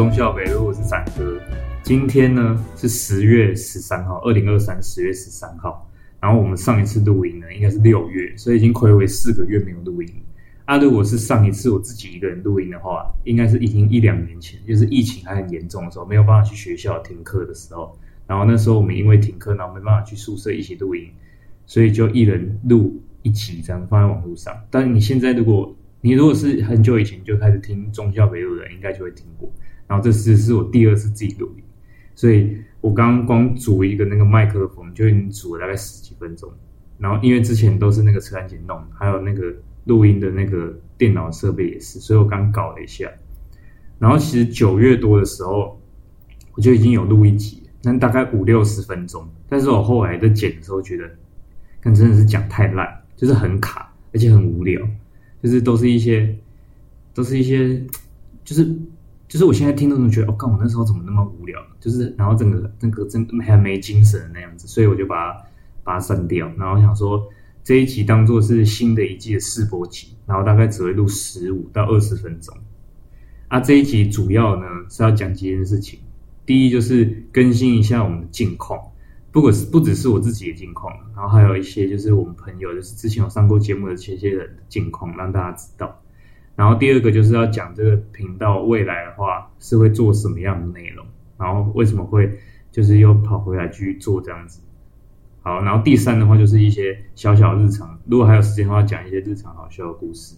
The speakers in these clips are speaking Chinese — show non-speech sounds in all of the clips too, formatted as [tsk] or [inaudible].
中校北路，我是展哥。今天呢是十月十三号，二零二三十月十三号。然后我们上一次录音呢，应该是六月，所以已经睽违四个月没有录音。啊，如果是上一次我自己一个人录音的话，应该是已经一两年前，就是疫情还很严重的时候，没有办法去学校停课的时候。然后那时候我们因为停课，然后没办法去宿舍一起录音，所以就一人录一集这样放在网络上。但你现在如果你如果是很久以前就开始听中校北路的，应该就会听过。然后这次是我第二次自己录音，所以我刚刚光组一个那个麦克风就已经组了大概十几分钟。然后因为之前都是那个车安姐弄，还有那个录音的那个电脑设备也是，所以我刚搞了一下。然后其实九月多的时候，我就已经有录一集。但大概五六十分钟，但是我后来在剪的时候觉得，但真的是讲太烂，就是很卡，而且很无聊，就是都是一些，都是一些，就是就是我现在听都觉得，哦，看我那时候怎么那么无聊，就是然后整个整个真还没精神那样子，所以我就把它把它删掉，然后想说这一集当做是新的一季的试播集，然后大概只会录十五到二十分钟，啊，这一集主要呢是要讲几件事情。第一就是更新一下我们的近况，不管是不只是我自己的近况，然后还有一些就是我们朋友，就是之前有上过节目的这些人的近况，让大家知道。然后第二个就是要讲这个频道未来的话是会做什么样的内容，然后为什么会就是又跑回来继续做这样子。好，然后第三的话就是一些小小日常，如果还有时间的话，讲一些日常好笑的故事。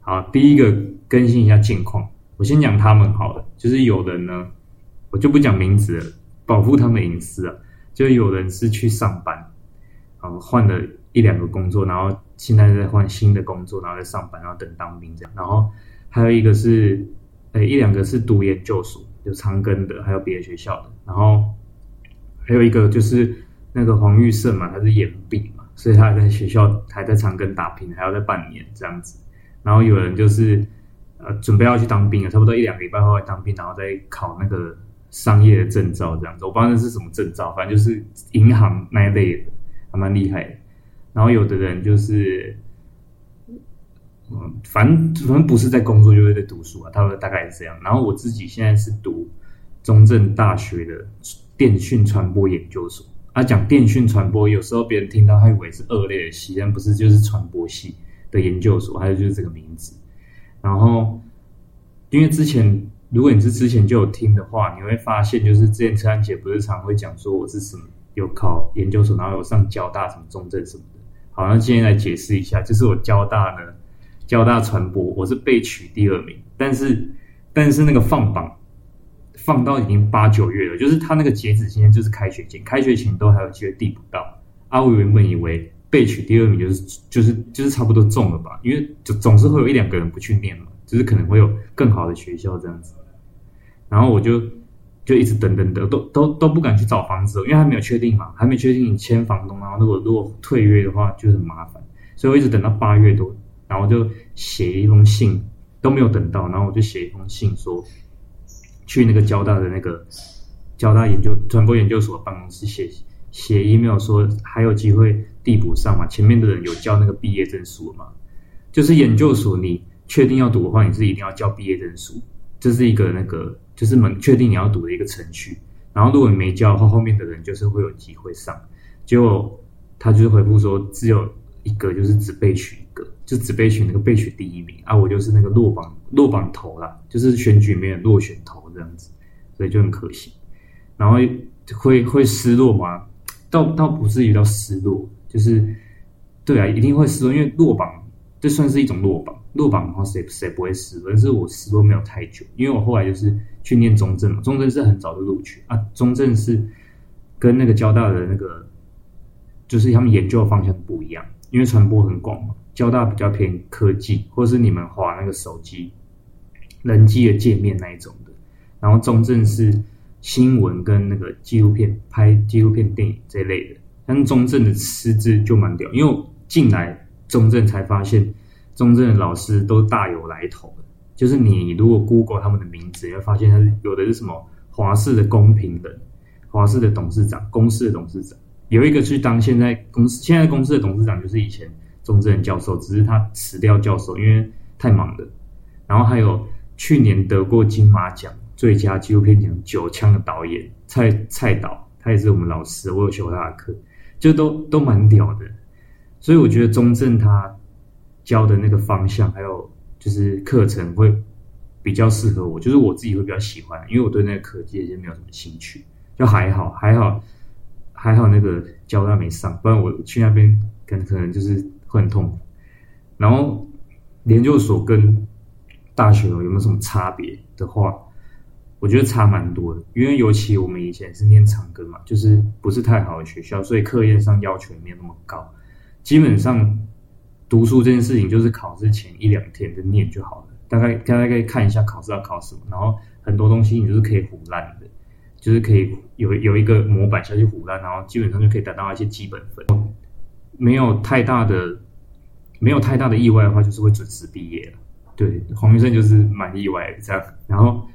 好，第一个更新一下近况，我先讲他们好了，就是有人呢。我就不讲名字了，保护他们隐私啊。就有人是去上班，然后换了一两个工作，然后现在在换新的工作，然后在上班，然后等当兵这样。然后还有一个是，诶，一两个是读研究所，有长庚的，还有别的学校的。然后还有一个就是那个黄玉胜嘛，他是研毕嘛，所以他还在学校还在长庚打拼，还要再半年这样子。然后有人就是呃准备要去当兵了，差不多一两个礼拜后来当兵，然后再考那个。商业的证照这样子，我不知道那是什么证照，反正就是银行那一类的，还蛮厉害的。然后有的人就是，嗯，反正反正不是在工作就是在读书啊，他们大概是这样。然后我自己现在是读中正大学的电讯传播研究所，啊，讲电讯传播，有时候别人听到还以为是二类的系，但不是，就是传播系的研究所，还有就是这个名字。然后因为之前。如果你是之前就有听的话，你会发现，就是之前车安姐不是常会讲说我是什么有考研究所，然后有上交大什么中正什么的。好，像今天来解释一下，就是我交大呢，交大传播，我是被取第二名，但是但是那个放榜放到已经八九月了，就是他那个截止今天就是开学前，开学前都还有机会递补到。啊，我原本以为被取第二名就是就是就是差不多中了吧，因为就总是会有一两个人不去念嘛。就是可能会有更好的学校这样子，然后我就就一直等等等，都都都不敢去找房子，因为还没有确定嘛，还没确定你签房东，然后如果如果退约的话就很麻烦，所以我一直等到八月多，然后就写一封信都没有等到，然后我就写一封信说去那个交大的那个交大研究传播研究所办公室写写 email 说还有机会递补上嘛，前面的人有交那个毕业证书嘛，就是研究所你。确定要读的话，你是一定要交毕业证书，这是一个那个就是门确定你要读的一个程序。然后如果你没交的话，后面的人就是会有机会上。结果他就是回复说只有一个，就是只备取一个，就只备取那个备取第一名啊，我就是那个落榜落榜头啦，就是选举没有落选头这样子，所以就很可惜。然后会会失落吗？倒倒不至于到失落，就是对啊，一定会失落，因为落榜这算是一种落榜。落榜的话，谁谁不会失落？但是我失落没有太久，因为我后来就是去念中正嘛，中正是很早就录取啊。中正是跟那个交大的那个，就是他们研究的方向不一样，因为传播很广嘛。交大比较偏科技，或是你们划那个手机人机的界面那一种的。然后中正是新闻跟那个纪录片，拍纪录片电影这一类的。但是中正的师资就蛮屌，因为我进来中正才发现。中正的老师都大有来头，就是你如果 Google 他们的名字，你会发现他有的是什么华视的公平人，华视的董事长，公司的董事长，有一个去当现在公司现在公司的董事长，就是以前中正教授，只是他辞掉教授，因为太忙了。然后还有去年得过金马奖最佳纪录片奖九枪的导演蔡蔡导，他也是我们老师，我有修他的课，就都都蛮屌的。所以我觉得中正他教的那个方向，还有就是课程会比较适合我，就是我自己会比较喜欢，因为我对那个科技也没有什么兴趣，就还好还好还好那个交大没上，不然我去那边可能可能就是会很痛苦。然后研究所跟大学有没有什么差别的话，我觉得差蛮多的，因为尤其我们以前是念长庚嘛，就是不是太好的学校，所以课业上要求也没有那么高。基本上读书这件事情就是考试前一两天的念就好了，大概大概可以看一下考试要考什么，然后很多东西你就是可以唬烂的，就是可以有有一个模板下去唬烂，然后基本上就可以达到一些基本分，没有太大的没有太大的意外的话，就是会准时毕业了。对，黄明生就是蛮意外的这样，然后。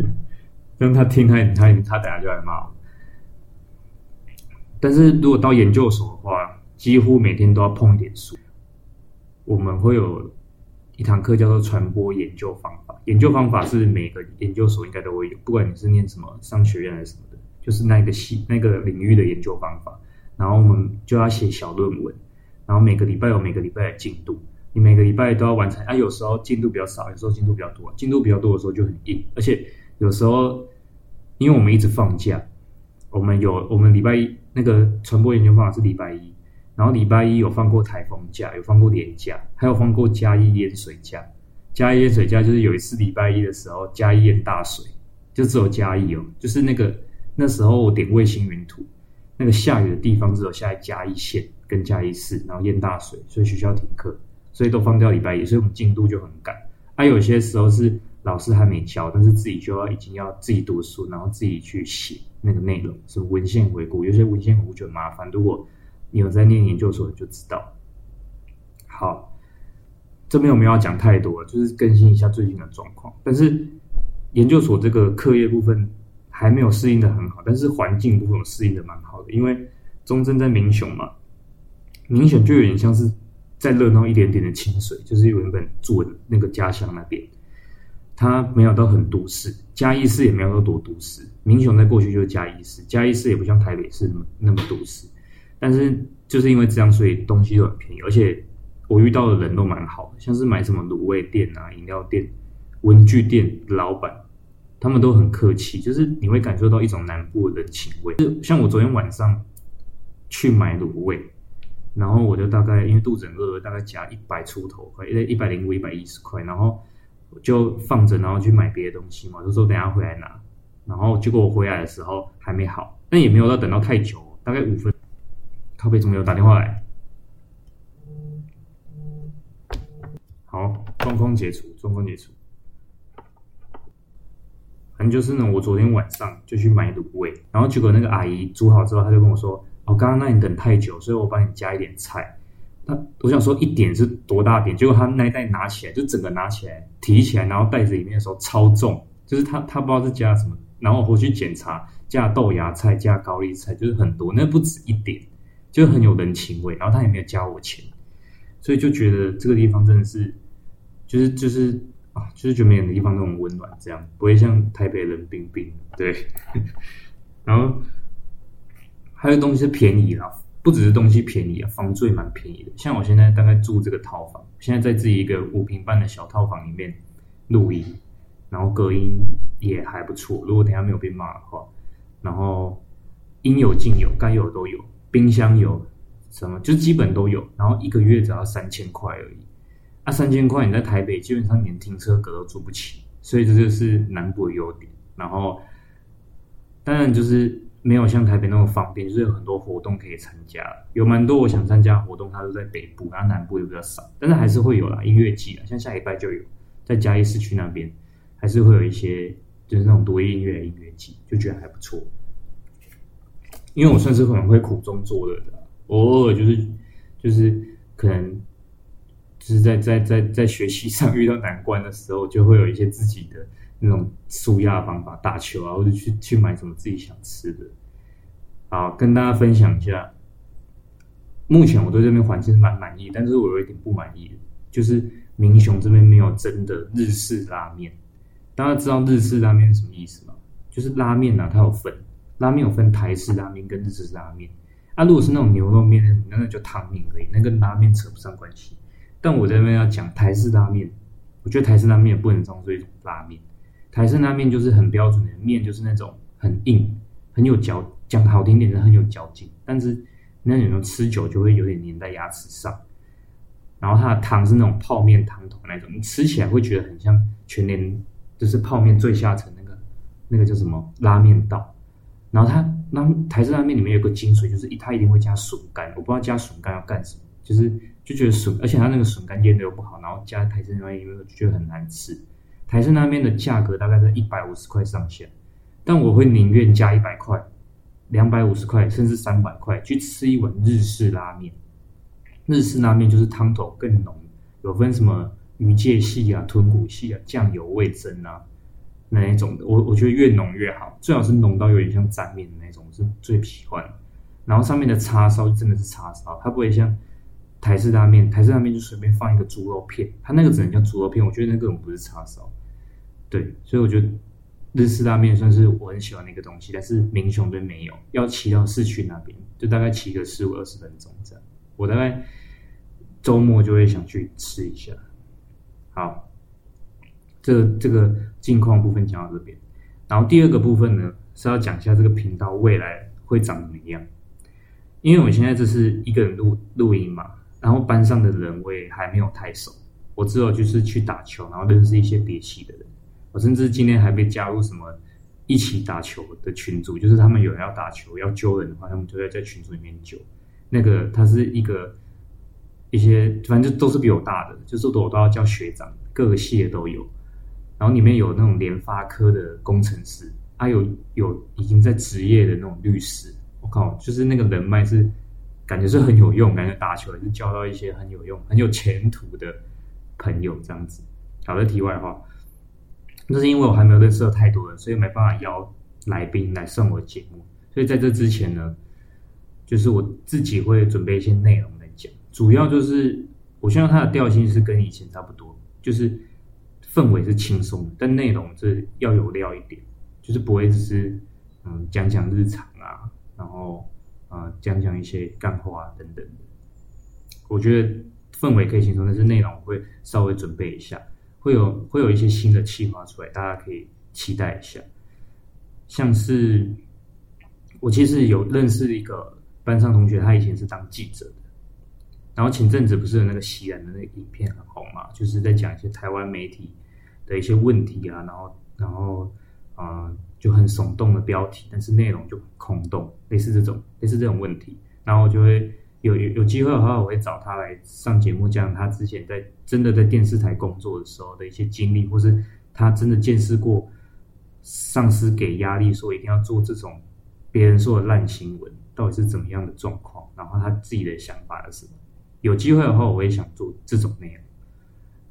[laughs] 让他听他他他等下就来骂我。但是如果到研究所的话，几乎每天都要碰一点书。我们会有一堂课叫做传播研究方法，研究方法是每个研究所应该都会有，不管你是念什么商学院还是什么的，就是那个系那个领域的研究方法。然后我们就要写小论文，然后每个礼拜有每个礼拜的进度，你每个礼拜都要完成。啊，有时候进度比较少，有时候进度比较多。进度比较多的时候就很硬，而且。有时候，因为我们一直放假，我们有我们礼拜一那个传播研究方法是礼拜一，然后礼拜一有放过台风假，有放过年假，还有放过嘉义淹水假。嘉义淹水假就是有一次礼拜一的时候，嘉义淹大水，就只有嘉义哦，就是那个那时候我点卫星云图，那个下雨的地方只有下在嘉义县跟嘉义市，然后淹大水，所以学校停课，所以都放掉礼拜一，所以我们进度就很赶。还、啊、有些时候是。老师还没教，但是自己就要已经要自己读书，然后自己去写那个内容，什么文献回顾，有些文献回顾就很麻烦。如果你有在念研究所，就知道。好，这边我们要讲太多，就是更新一下最近的状况。但是研究所这个课业部分还没有适应的很好，但是环境部分有适应的蛮好的，因为中正在民雄嘛，民雄就有点像是再热闹一点点的清水，就是原本住的那个家乡那边。它没有到很都市，嘉义市也没有到多都市。民雄在过去就是嘉义市，嘉义市也不像台北市那么那么都市。但是就是因为这样，所以东西都很便宜，而且我遇到的人都蛮好的，像是买什么卤味店啊、饮料店、文具店老板，他们都很客气，就是你会感受到一种南部的人情味。就像我昨天晚上去买卤味，然后我就大概因为肚子很饿，大概加一百出头块，一百零五、一百一十块，然后。就放着，然后去买别的东西嘛。就说等下回来拿，然后结果我回来的时候还没好，但也没有要等到太久，大概五分。咖啡怎么有打电话来？好，状况解除，状况解除。反正就是呢，我昨天晚上就去买卤味，然后结果那个阿姨煮好之后，她就跟我说：“哦，刚刚那你等太久，所以我帮你加一点菜。”他我想说一点是多大点？结果他那一袋拿起来就整个拿起来提起来，然后袋子里面的时候超重，就是他他不知道是加什么，然后回去检查加豆芽菜加高丽菜就是很多，那不止一点，就很有人情味。然后他也没有加我钱，所以就觉得这个地方真的是，就是就是啊，就是觉得没有的地方那种温暖，这样不会像台北冷冰冰。对，[laughs] 然后还有东西是便宜啦。不只是东西便宜啊，房租也蛮便宜的。像我现在大概住这个套房，现在在自己一个五坪半的小套房里面录音，然后隔音也还不错。如果等下没有被骂的话，然后应有尽有，该有的都有，冰箱有什么就基本都有。然后一个月只要三千块而已，啊，三千块你在台北基本上连停车格都租不起，所以这就是南部的优点。然后当然就是。没有像台北那么方便，就是有很多活动可以参加，有蛮多我想参加的活动，它都在北部，然后南部也比较少，但是还是会有啦，音乐季啊，像下礼拜就有，在嘉义市区那边，还是会有一些就是那种独立音乐的音乐季，就觉得还不错。因为我算是可能会苦中作乐的，偶尔就是就是可能就是在在在在学习上遇到难关的时候，就会有一些自己的。那种舒压方法，打球啊，或者去去买什么自己想吃的。好，跟大家分享一下。目前我对这边环境是蛮满意，但是我有一点不满意的，就是明雄这边没有真的日式拉面。大家知道日式拉面是什么意思吗？就是拉面啊，它有分，拉面有分台式拉面跟日式拉面。啊，如果是那种牛肉面那种，那个就汤面而已，那跟拉面扯不上关系。但我这边要讲台式拉面，我觉得台式拉面也不能当做一种拉面。台式拉面就是很标准的面，就是那种很硬、很有嚼，讲好听点是很有嚼劲，但是那种吃久就会有点粘在牙齿上。然后它的汤是那种泡面汤头那种，你吃起来会觉得很像全联，就是泡面最下层那个那个叫什么拉面道。然后它那台式拉面里面有个精髓，就是一它一定会加笋干，我不知道加笋干要干什么，就是就觉得笋，而且它那个笋干腌的又不好，然后加台式拉面里面就觉得很难吃。台式拉面的价格大概在一百五十块上下，但我会宁愿加一百块、两百五十块，甚至三百块去吃一碗日式拉面。日式拉面就是汤头更浓，有分什么鱼介系啊、豚骨系啊、酱油味噌啊那一种的。我我觉得越浓越好，最好是浓到有点像沾面的那种，是最喜欢。然后上面的叉烧真的是叉烧，它不会像台式拉面，台式拉面就随便放一个猪肉片，它那个只能叫猪肉片。我觉得那根本不是叉烧。对，所以我觉得日式拉面算是我很喜欢的一个东西，但是民雄这边没有，要骑到市区那边，就大概骑个十五二十分钟这样。我大概周末就会想去吃一下。好，这个这个近况部分讲到这边，然后第二个部分呢是要讲一下这个频道未来会长怎么样。因为我现在这是一个人录录音嘛，然后班上的人我也还没有太熟，我只有就是去打球，然后认识一些别系的人。我甚至今天还被加入什么一起打球的群组，就是他们有人要打球要揪人的话，他们就会在群组里面揪。那个他是一个一些反正都是比我大的，就是我都要叫学长，各个系的都有。然后里面有那种联发科的工程师，还、有有已经在职业的那种律师。我靠，就是那个人脉是感觉是很有用，感觉打球也是交到一些很有用、很有前途的朋友这样子。好的，题外话。那是因为我还没有认识到太多人，所以没办法邀来宾来上我的节目。所以在这之前呢，就是我自己会准备一些内容来讲，主要就是我希望它的调性是跟以前差不多，就是氛围是轻松的，但内容是要有料一点，就是不会只是嗯讲讲日常啊，然后啊讲讲一些干话啊等等的。我觉得氛围可以轻松，但是内容会稍微准备一下。会有会有一些新的企划出来，大家可以期待一下。像是我其实有认识一个班上同学，他以前是当记者的。然后前阵子不是有那个西安的那个影片很红嘛，就是在讲一些台湾媒体的一些问题啊，然后然后啊、呃、就很耸动的标题，但是内容就很空洞，类似这种类似这种问题，然后我就会。有有有机会的话，我会找他来上节目，讲他之前在真的在电视台工作的时候的一些经历，或是他真的见识过上司给压力，说一定要做这种别人说的烂新闻，到底是怎么样的状况，然后他自己的想法是什么。有机会的话，我也想做这种内容，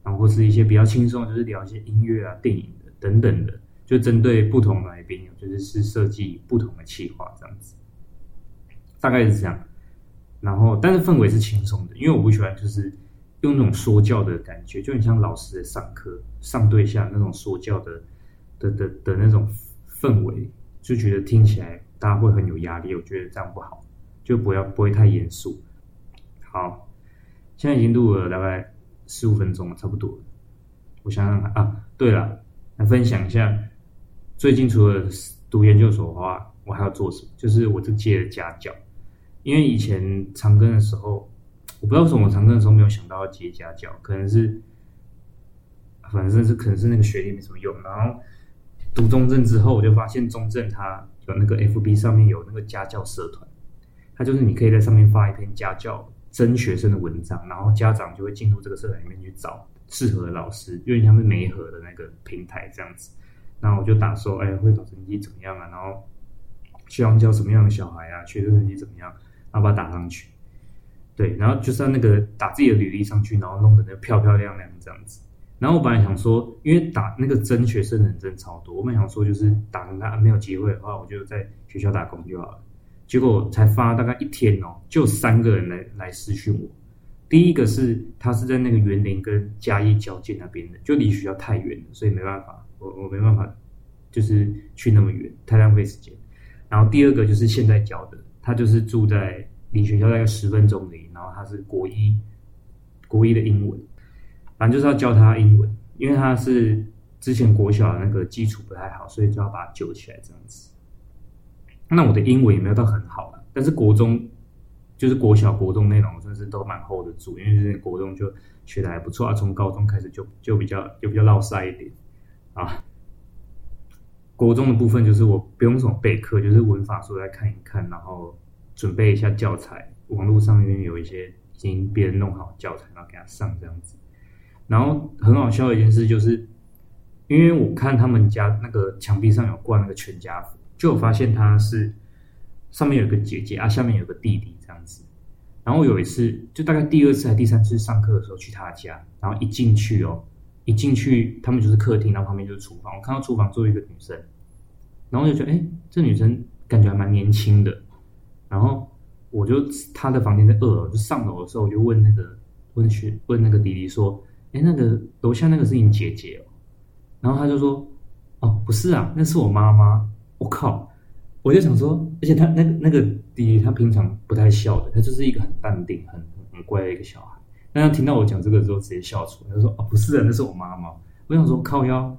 然后或是一些比较轻松，就是聊一些音乐啊、电影的等等的，就针对不同来宾，就是是设计不同的企划这样子，大概是这样。然后，但是氛围是轻松的，因为我不喜欢就是用那种说教的感觉，就很像老师在上课上对下那种说教的的的的那种氛围，就觉得听起来大家会很有压力。我觉得这样不好，就不要不会太严肃。好，现在已经录了大概十五分钟了，差不多。我想想看啊，对了，来分享一下，最近除了读研究所的话，我还要做什么？就是我这接的家教。因为以前长庚的时候，我不知道为什么我长庚的时候没有想到要接家教，可能是，反正是可能是那个学历没什么用。然后读中正之后，我就发现中正它有那个 FB 上面有那个家教社团，它就是你可以在上面发一篇家教真学生的文章，然后家长就会进入这个社团里面去找适合的老师，因为他们媒合的那个平台这样子。然后我就打说，哎，会考成绩怎么样啊？然后希望教什么样的小孩啊？学生成绩怎么样？然后把它打上去，对，然后就是那个打自己的履历上去，然后弄得那漂漂亮亮这样子。然后我本来想说，因为打那个真学生的人真超多，我本来想说就是打跟他没有机会的话，我就在学校打工就好了。结果才发大概一天哦，就三个人来来私讯我，第一个是他是在那个园林跟嘉义交界那边的，就离学校太远了，所以没办法，我我没办法，就是去那么远，太浪费时间。然后第二个就是现在教的，他就是住在离学校大概十分钟里，然后他是国一，国一的英文，反正就是要教他英文，因为他是之前国小的那个基础不太好，所以就要把他救起来这样子。那我的英文也没有到很好了，但是国中就是国小、国中内容算是都蛮 hold 得住，因为是国中就学的还不错啊，从高中开始就就比较就比较落赛一点啊。国中的部分就是我不用什么备课，就是文法书来看一看，然后准备一下教材，网络上面有一些已经别人弄好教材，然后给他上这样子。然后很好笑的一件事就是，因为我看他们家那个墙壁上有挂那个全家福。就我发现他是上面有个姐姐啊，下面有个弟弟这样子。然后有一次，就大概第二次还第三次上课的时候去他家，然后一进去哦，一进去他们就是客厅，然后旁边就是厨房。我看到厨房坐一个女生，然后就觉得，哎，这女生感觉还蛮年轻的。然后我就她的房间在二楼，就上楼的时候我就问那个问学问那个弟弟说，哎，那个楼下那个是你姐姐哦？然后他就说，哦，不是啊，那是我妈妈。我靠！我就想说，而且他那个那个弟弟，他平常不太笑的，他就是一个很淡定、很很乖的一个小孩。但他听到我讲这个之后，直接笑出来，他说：“哦，不是的，那是我妈妈。”我想说，靠腰，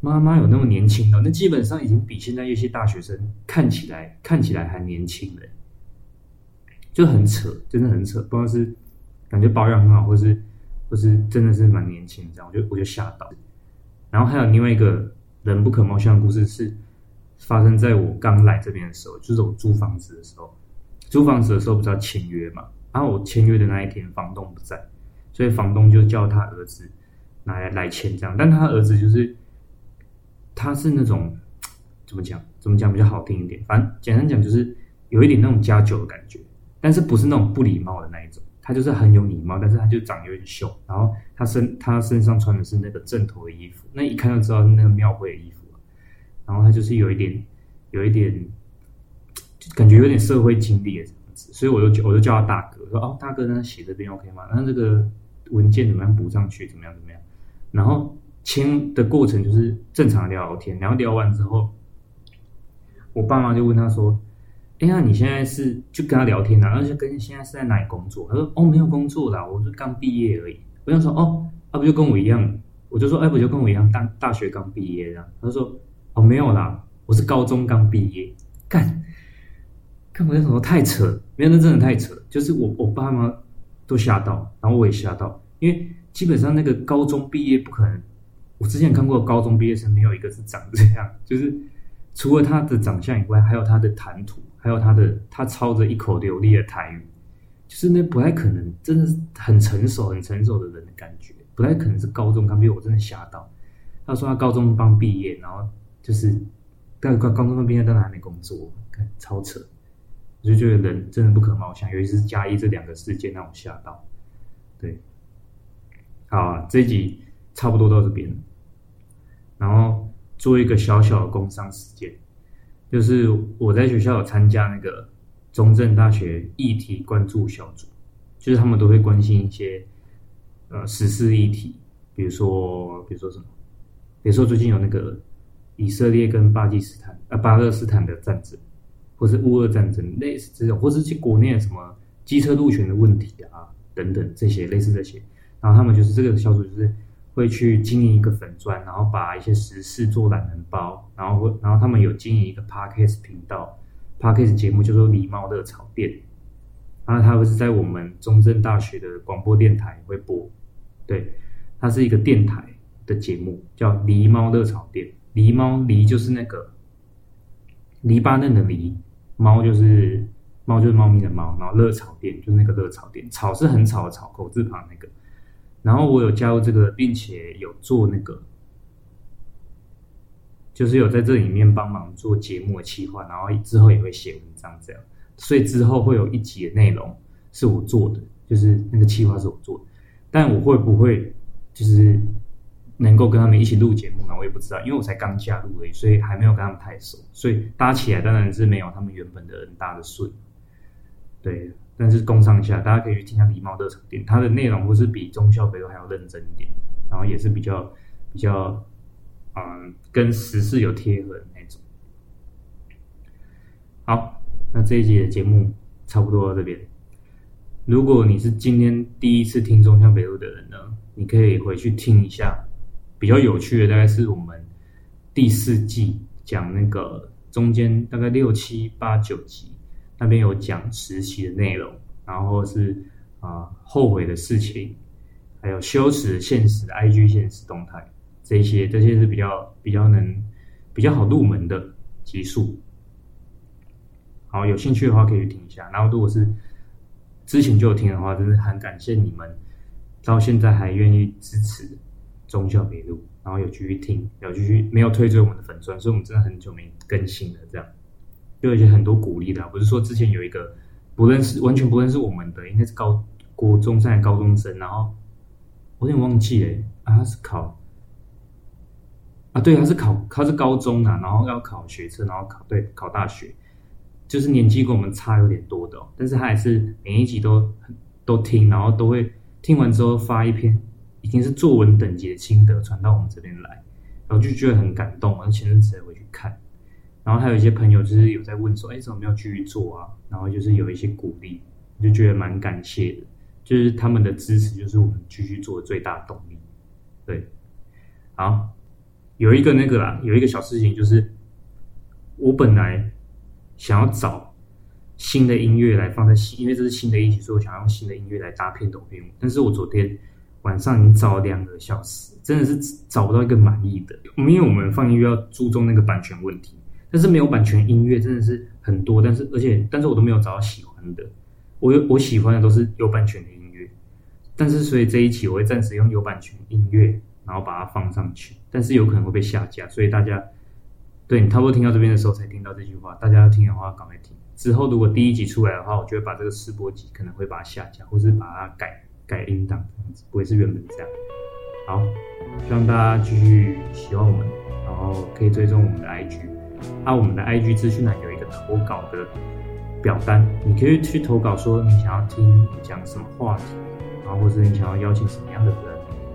妈妈有那么年轻的？那基本上已经比现在一些大学生看起来看起来还年轻了，就很扯，真的很扯。不知道是感觉保养很好，或是或是真的是蛮年轻这样，我就我就吓到。然后还有另外一个人不可貌相的故事是。发生在我刚来这边的时候，就是我租房子的时候。租房子的时候不是要签约嘛？然后我签约的那一天，房东不在，所以房东就叫他儿子来来签这样。但他儿子就是，他是那种 [tsk] 怎么讲？怎么讲比较好听一点？反正简单讲就是有一点那种家酒的感觉，但是不是那种不礼貌的那一种。他就是很有礼貌，但是他就长得有点凶。然后他身他身上穿的是那个正头的衣服，那一看就知道是那个庙会的衣服。然后他就是有一点，有一点，感觉有点社会经历的样子，所以我就我就叫他大哥，说哦，大哥，那写这边 OK 吗？那这个文件怎么样补上去？怎么样？怎么样？然后签的过程就是正常聊天，然后聊完之后，我爸妈就问他说：“哎呀，你现在是就跟他聊天啊？而且跟现在是在哪里工作？”他说：“哦，没有工作啦，我是刚毕业而已。”我想说：“哦，啊不就跟我一样？”我就说：“哎，不就跟我一样，大大学刚毕业这样。”他说。哦，没有啦，我是高中刚毕业。干，干我那时候太扯，没有，那真的太扯。就是我我爸妈都吓到，然后我也吓到，因为基本上那个高中毕业不可能。我之前看过高中毕业生，没有一个是长这样，就是除了他的长相以外，还有他的谈吐，还有他的他操着一口流利的台语，就是那不太可能，真的是很成熟、很成熟的人的感觉，不太可能是高中刚毕业。我真的吓到。他说他高中刚毕业，然后。就是，刚刚高中毕业，但是还没工作，看超扯，我就觉得人真的不可貌相，尤其是加一这两个事件让我吓到。对，好啊，这集差不多到这边，然后做一个小小的工商时间，就是我在学校有参加那个中正大学议题关注小组，就是他们都会关心一些呃时事议题，比如说比如说什么，比如说最近有那个。以色列跟巴基斯坦、呃巴勒斯坦的战争，或是乌俄战争，类似这种，或是去国内什么机车路权的问题啊，等等这些类似这些，然后他们就是这个小组，就是会去经营一个粉专，然后把一些时事做懒人包，然后会然后他们有经营一个 Podcast 频道，Podcast 节目叫做梨猫热炒店，然后它不是在我们中正大学的广播电台会播，对，它是一个电台的节目，叫狸猫热炒店。狸猫狸就是那个黎巴嫩的黎，猫就是猫就是猫咪的猫，然后热炒店就是那个热炒店，炒是很吵的炒，口字旁那个。然后我有加入这个，并且有做那个，就是有在这里面帮忙做节目的企划，然后之后也会写文章这样。所以之后会有一集的内容是我做的，就是那个企划是我做的，但我会不会就是？能够跟他们一起录节目呢，我也不知道，因为我才刚加入而已，所以还没有跟他们太熟，所以搭起来当然是没有他们原本的人搭的顺。对，但是供上下，大家可以去听一下梨猫热炒店，它的内容不是比忠孝北路还要认真一点，然后也是比较比较，嗯，跟时事有贴合的那种。好，那这一集的节目差不多到这边。如果你是今天第一次听忠孝北路的人呢，你可以回去听一下，比较有趣的大概是我们第四季讲那个中间大概六七八九集。那边有讲实习的内容，然后是啊、后悔的事情，还有羞耻的现实 IG 现实动态，这些这些是比较比较能比较好入门的集数。好，有兴趣的话可以去听一下。然后如果是之前就有听的话，真的很感谢你们到现在还愿意支持忠孝北路，然后有继续听，有继续没有退追我们的粉钻，所以我们真的很久没更新了，这样。就有一些很多鼓励的，不是说之前有一个不认识、完全不认识我们的，应该是高国中生、高中生，然后我有点忘记了啊，他是考啊，对，他是考，他是高中啊，然后要考学测，然后考对考大学，就是年纪跟我们差有点多的，但是他还是每一集都都听，然后都会听完之后发一篇已经是作文等级的心得传到我们这边来，然后就觉得很感动，然后前阵子才回去看。然后还有一些朋友就是有在问说，哎，怎么没有继续做啊？然后就是有一些鼓励，我就觉得蛮感谢的。就是他们的支持，就是我们继续做的最大动力。对，好，有一个那个啦，有一个小事情就是，我本来想要找新的音乐来放在新，因为这是新的一集，所以我想要用新的音乐来搭片头片。但是我昨天晚上已经找了两个小时，真的是找不到一个满意的。因为我们放音乐要注重那个版权问题。但是没有版权音乐真的是很多，但是而且但是我都没有找到喜欢的，我有我喜欢的都是有版权的音乐，但是所以这一期我会暂时用有版权音乐，然后把它放上去，但是有可能会被下架，所以大家对你差不多听到这边的时候才听到这句话，大家要听的话赶快听。之后如果第一集出来的话，我就会把这个试播集可能会把它下架，或是把它改改音档这样子，不会是原本这样。好，希望大家继续喜欢我们，然后可以追踪我们的 IG。那、我们的 IG 资讯栏有一个投稿的表单，你可以去投稿，说你想要听讲什么话题，然后或是你想要邀请什么样的人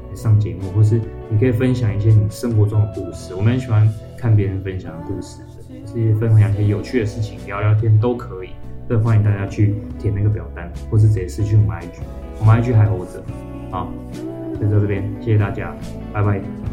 来上节目，或是你可以分享一些你生活中的故事。我们很喜欢看别人分享的故事，这些分享一些有趣的事情，聊聊天都可以。所以欢迎大家去填那个表单，或是直接私讯我们 IG，我们爱去海猴子。好，就到这边，谢谢大家，拜拜。